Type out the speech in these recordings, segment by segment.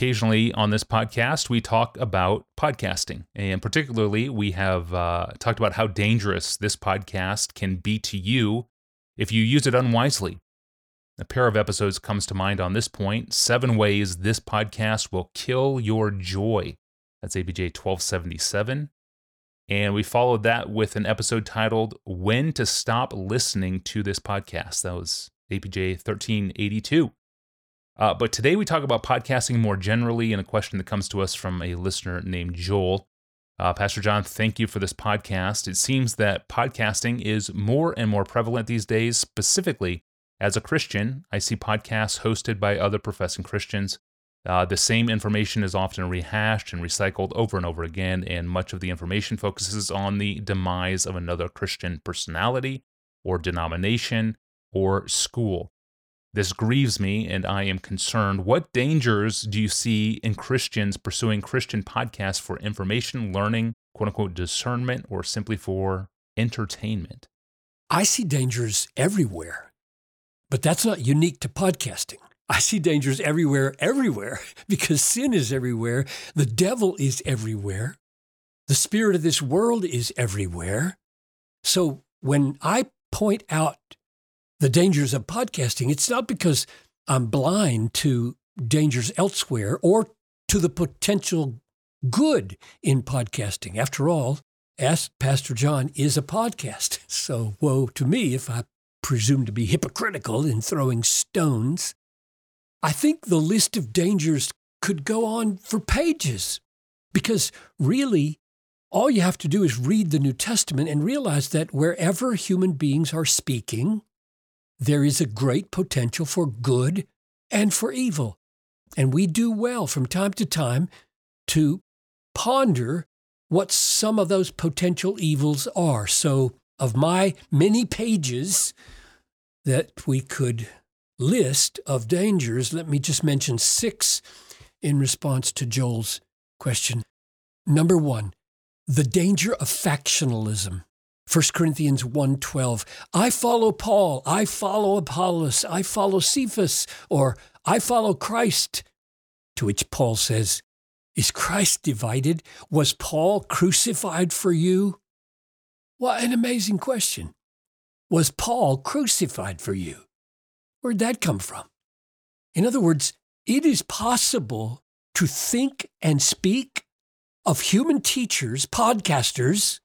Occasionally on this podcast, we talk about podcasting. And particularly, we have uh, talked about how dangerous this podcast can be to you if you use it unwisely. A pair of episodes comes to mind on this point Seven Ways This Podcast Will Kill Your Joy. That's APJ 1277. And we followed that with an episode titled When to Stop Listening to This Podcast. That was APJ 1382. Uh, but today we talk about podcasting more generally and a question that comes to us from a listener named Joel. Uh, Pastor John, thank you for this podcast. It seems that podcasting is more and more prevalent these days. Specifically, as a Christian, I see podcasts hosted by other professing Christians. Uh, the same information is often rehashed and recycled over and over again, and much of the information focuses on the demise of another Christian personality or denomination or school. This grieves me, and I am concerned. What dangers do you see in Christians pursuing Christian podcasts for information, learning, quote unquote, discernment, or simply for entertainment? I see dangers everywhere, but that's not unique to podcasting. I see dangers everywhere, everywhere, because sin is everywhere, the devil is everywhere, the spirit of this world is everywhere. So when I point out the dangers of podcasting, it's not because I'm blind to dangers elsewhere or to the potential good in podcasting. After all, Ask Pastor John is a podcast. So woe to me if I presume to be hypocritical in throwing stones. I think the list of dangers could go on for pages because really, all you have to do is read the New Testament and realize that wherever human beings are speaking, there is a great potential for good and for evil. And we do well from time to time to ponder what some of those potential evils are. So, of my many pages that we could list of dangers, let me just mention six in response to Joel's question. Number one, the danger of factionalism. 1 Corinthians 1:12 I follow Paul, I follow Apollos, I follow Cephas or I follow Christ. To which Paul says, is Christ divided? Was Paul crucified for you? What an amazing question. Was Paul crucified for you? Where'd that come from? In other words, it is possible to think and speak of human teachers, podcasters,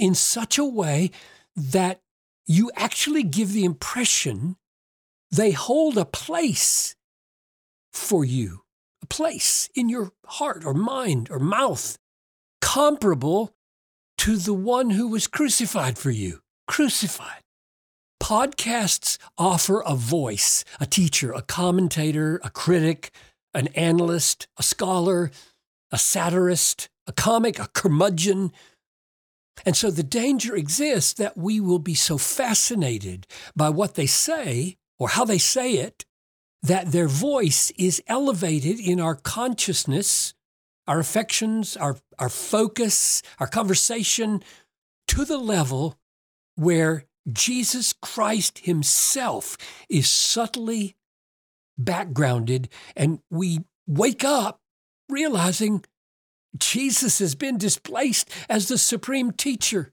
in such a way that you actually give the impression they hold a place for you, a place in your heart or mind or mouth comparable to the one who was crucified for you. Crucified. Podcasts offer a voice, a teacher, a commentator, a critic, an analyst, a scholar, a satirist, a comic, a curmudgeon, and so the danger exists that we will be so fascinated by what they say or how they say it that their voice is elevated in our consciousness, our affections, our, our focus, our conversation to the level where Jesus Christ Himself is subtly backgrounded, and we wake up realizing Jesus has been displaced as the supreme teacher,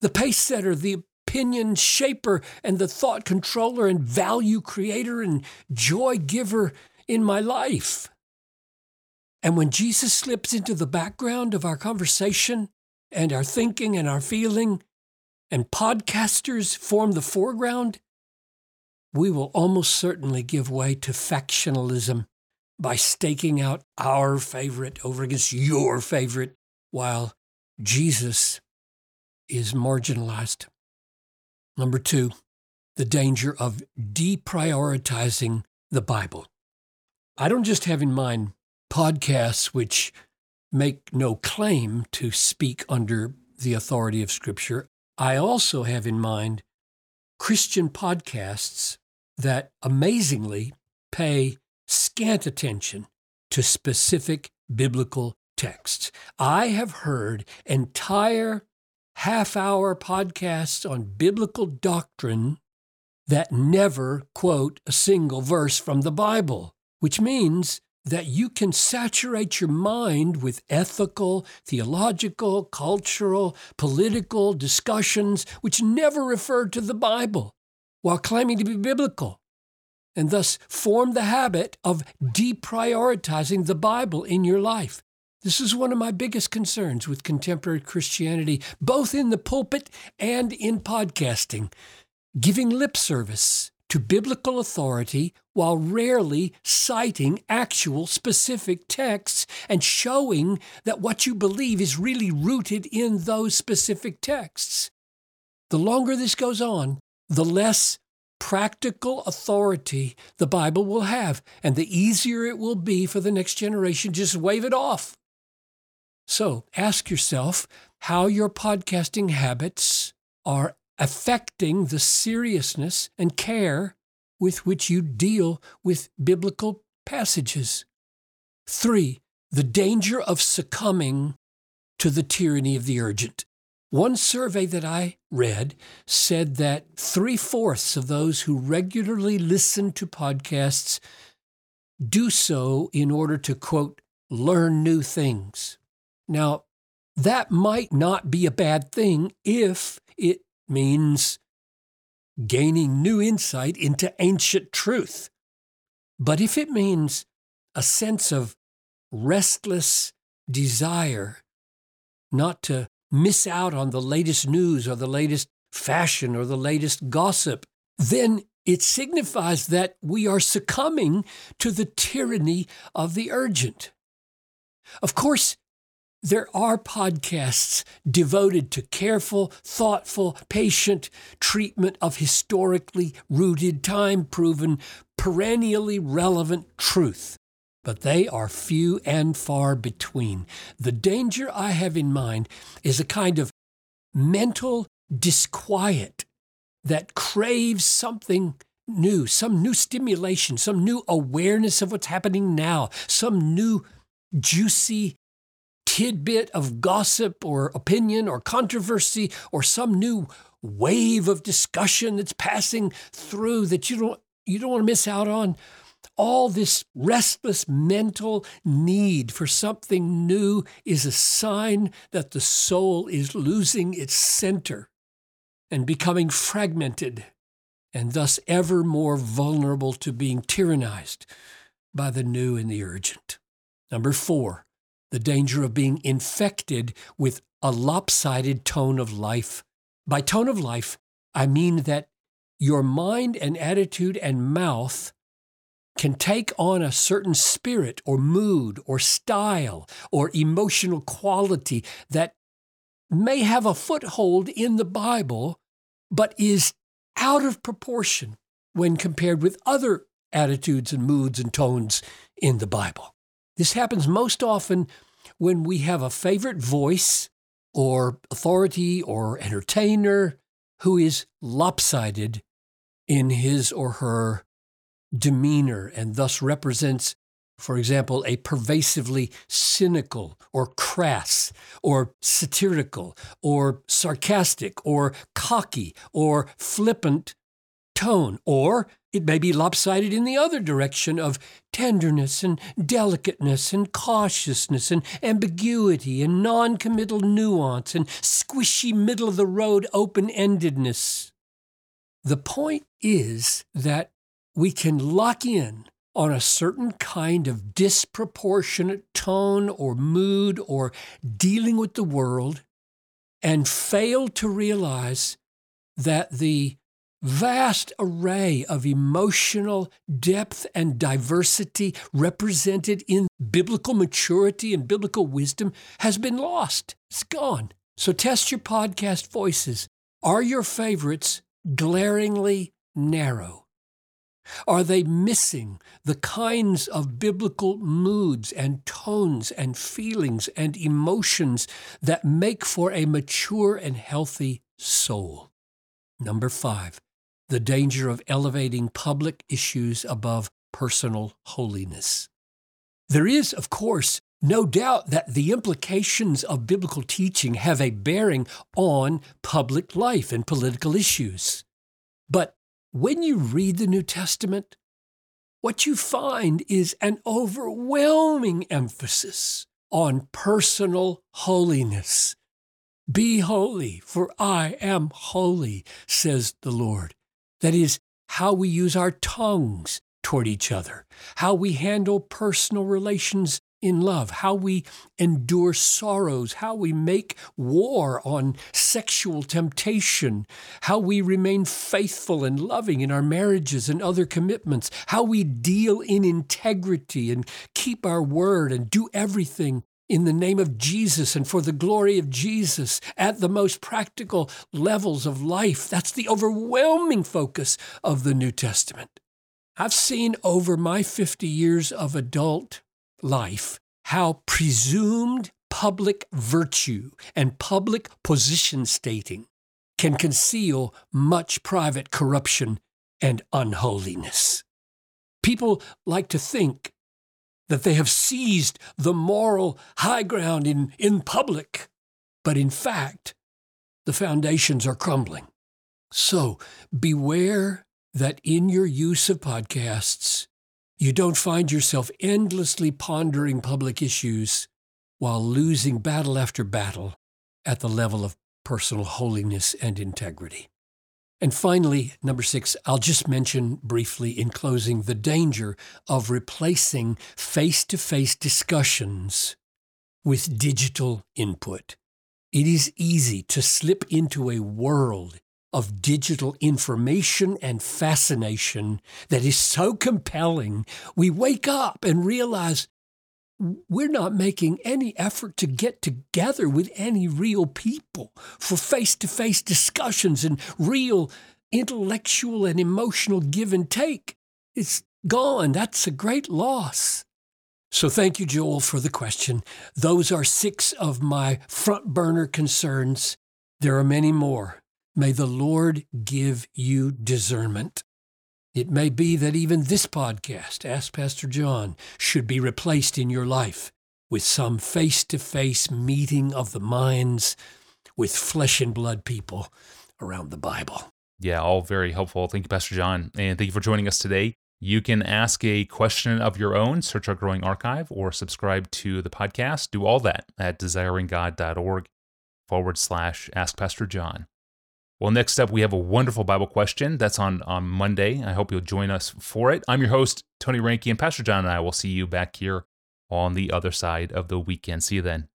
the pace setter, the opinion shaper, and the thought controller and value creator and joy giver in my life. And when Jesus slips into the background of our conversation and our thinking and our feeling, and podcasters form the foreground, we will almost certainly give way to factionalism by staking out our favorite over against your favorite while Jesus is marginalized. Number two, the danger of deprioritizing the Bible. I don't just have in mind podcasts which make no claim to speak under the authority of Scripture. I also have in mind Christian podcasts that amazingly pay scant attention to specific biblical texts. I have heard entire half hour podcasts on biblical doctrine that never quote a single verse from the Bible, which means that you can saturate your mind with ethical, theological, cultural, political discussions which never refer to the Bible while claiming to be biblical, and thus form the habit of deprioritizing the Bible in your life. This is one of my biggest concerns with contemporary Christianity, both in the pulpit and in podcasting. Giving lip service to biblical authority while rarely citing actual specific texts and showing that what you believe is really rooted in those specific texts. The longer this goes on, the less practical authority the Bible will have, and the easier it will be for the next generation just wave it off. So ask yourself how your podcasting habits are affecting the seriousness and care with which you deal with biblical passages. Three, the danger of succumbing to the tyranny of the urgent. One survey that I read said that three fourths of those who regularly listen to podcasts do so in order to, quote, learn new things. Now, that might not be a bad thing if it means gaining new insight into ancient truth. But if it means a sense of restless desire not to miss out on the latest news or the latest fashion or the latest gossip, then it signifies that we are succumbing to the tyranny of the urgent. Of course, there are podcasts devoted to careful, thoughtful, patient treatment of historically rooted, time proven, perennially relevant truth. But they are few and far between. The danger I have in mind is a kind of mental disquiet that craves something new, some new stimulation, some new awareness of what's happening now, some new juicy tidbit of gossip or opinion or controversy or some new wave of discussion that's passing through that you don't you don't want to miss out on all this restless mental need for something new is a sign that the soul is losing its center and becoming fragmented and thus ever more vulnerable to being tyrannized by the new and the urgent. Number 4, the danger of being infected with a lopsided tone of life. By tone of life, I mean that your mind and attitude and mouth can take on a certain spirit or mood or style or emotional quality that may have a foothold in the Bible, but is out of proportion when compared with other attitudes and moods and tones in the Bible. This happens most often when we have a favorite voice or authority or entertainer who is lopsided in his or her demeanor and thus represents, for example, a pervasively cynical or crass or satirical or sarcastic or cocky or flippant tone, or it may be lopsided in the other direction of tenderness and delicateness and cautiousness and ambiguity and non committal nuance and squishy middle of the road open endedness. The point is that we can lock in on a certain kind of disproportionate tone or mood or dealing with the world and fail to realize that the vast array of emotional depth and diversity represented in biblical maturity and biblical wisdom has been lost. It's gone. So test your podcast voices. Are your favorites glaringly narrow? Are they missing the kinds of biblical moods and tones and feelings and emotions that make for a mature and healthy soul? Number five, the danger of elevating public issues above personal holiness. There is, of course, no doubt that the implications of biblical teaching have a bearing on public life and political issues. But when you read the New Testament, what you find is an overwhelming emphasis on personal holiness. Be holy, for I am holy, says the Lord. That is how we use our tongues toward each other, how we handle personal relations in love, how we endure sorrows, how we make war on sexual temptation, how we remain faithful and loving in our marriages and other commitments, how we deal in integrity and keep our word and do everything in the name of Jesus and for the glory of Jesus at the most practical levels of life. That's the overwhelming focus of the New Testament. I've seen over my 50 years of adult life how presumed public virtue and public position stating can conceal much private corruption and unholiness. People like to think that they have seized the moral high ground in, in public, but in fact, the foundations are crumbling. So beware that in your use of podcasts, you don't find yourself endlessly pondering public issues while losing battle after battle at the level of personal holiness and integrity. And finally, number six, I'll just mention briefly in closing the danger of replacing face to face discussions with digital input. It is easy to slip into a world of digital information and fascination that is so compelling, we wake up and realize we're not making any effort to get together with any real people for face to face discussions and real intellectual and emotional give and take. It's gone. That's a great loss. So, thank you, Joel, for the question. Those are six of my front burner concerns. There are many more. May the Lord give you discernment. It may be that even this podcast, Ask Pastor John, should be replaced in your life with some face to face meeting of the minds with flesh and blood people around the Bible. Yeah, all very helpful. Thank you, Pastor John. And thank you for joining us today. You can ask a question of your own, search our growing archive, or subscribe to the podcast. Do all that at desiringgod.org forward slash Ask Pastor John. Well, next up, we have a wonderful Bible question that's on, on Monday. I hope you'll join us for it. I'm your host, Tony Reinke, and Pastor John and I will see you back here on the other side of the weekend. See you then.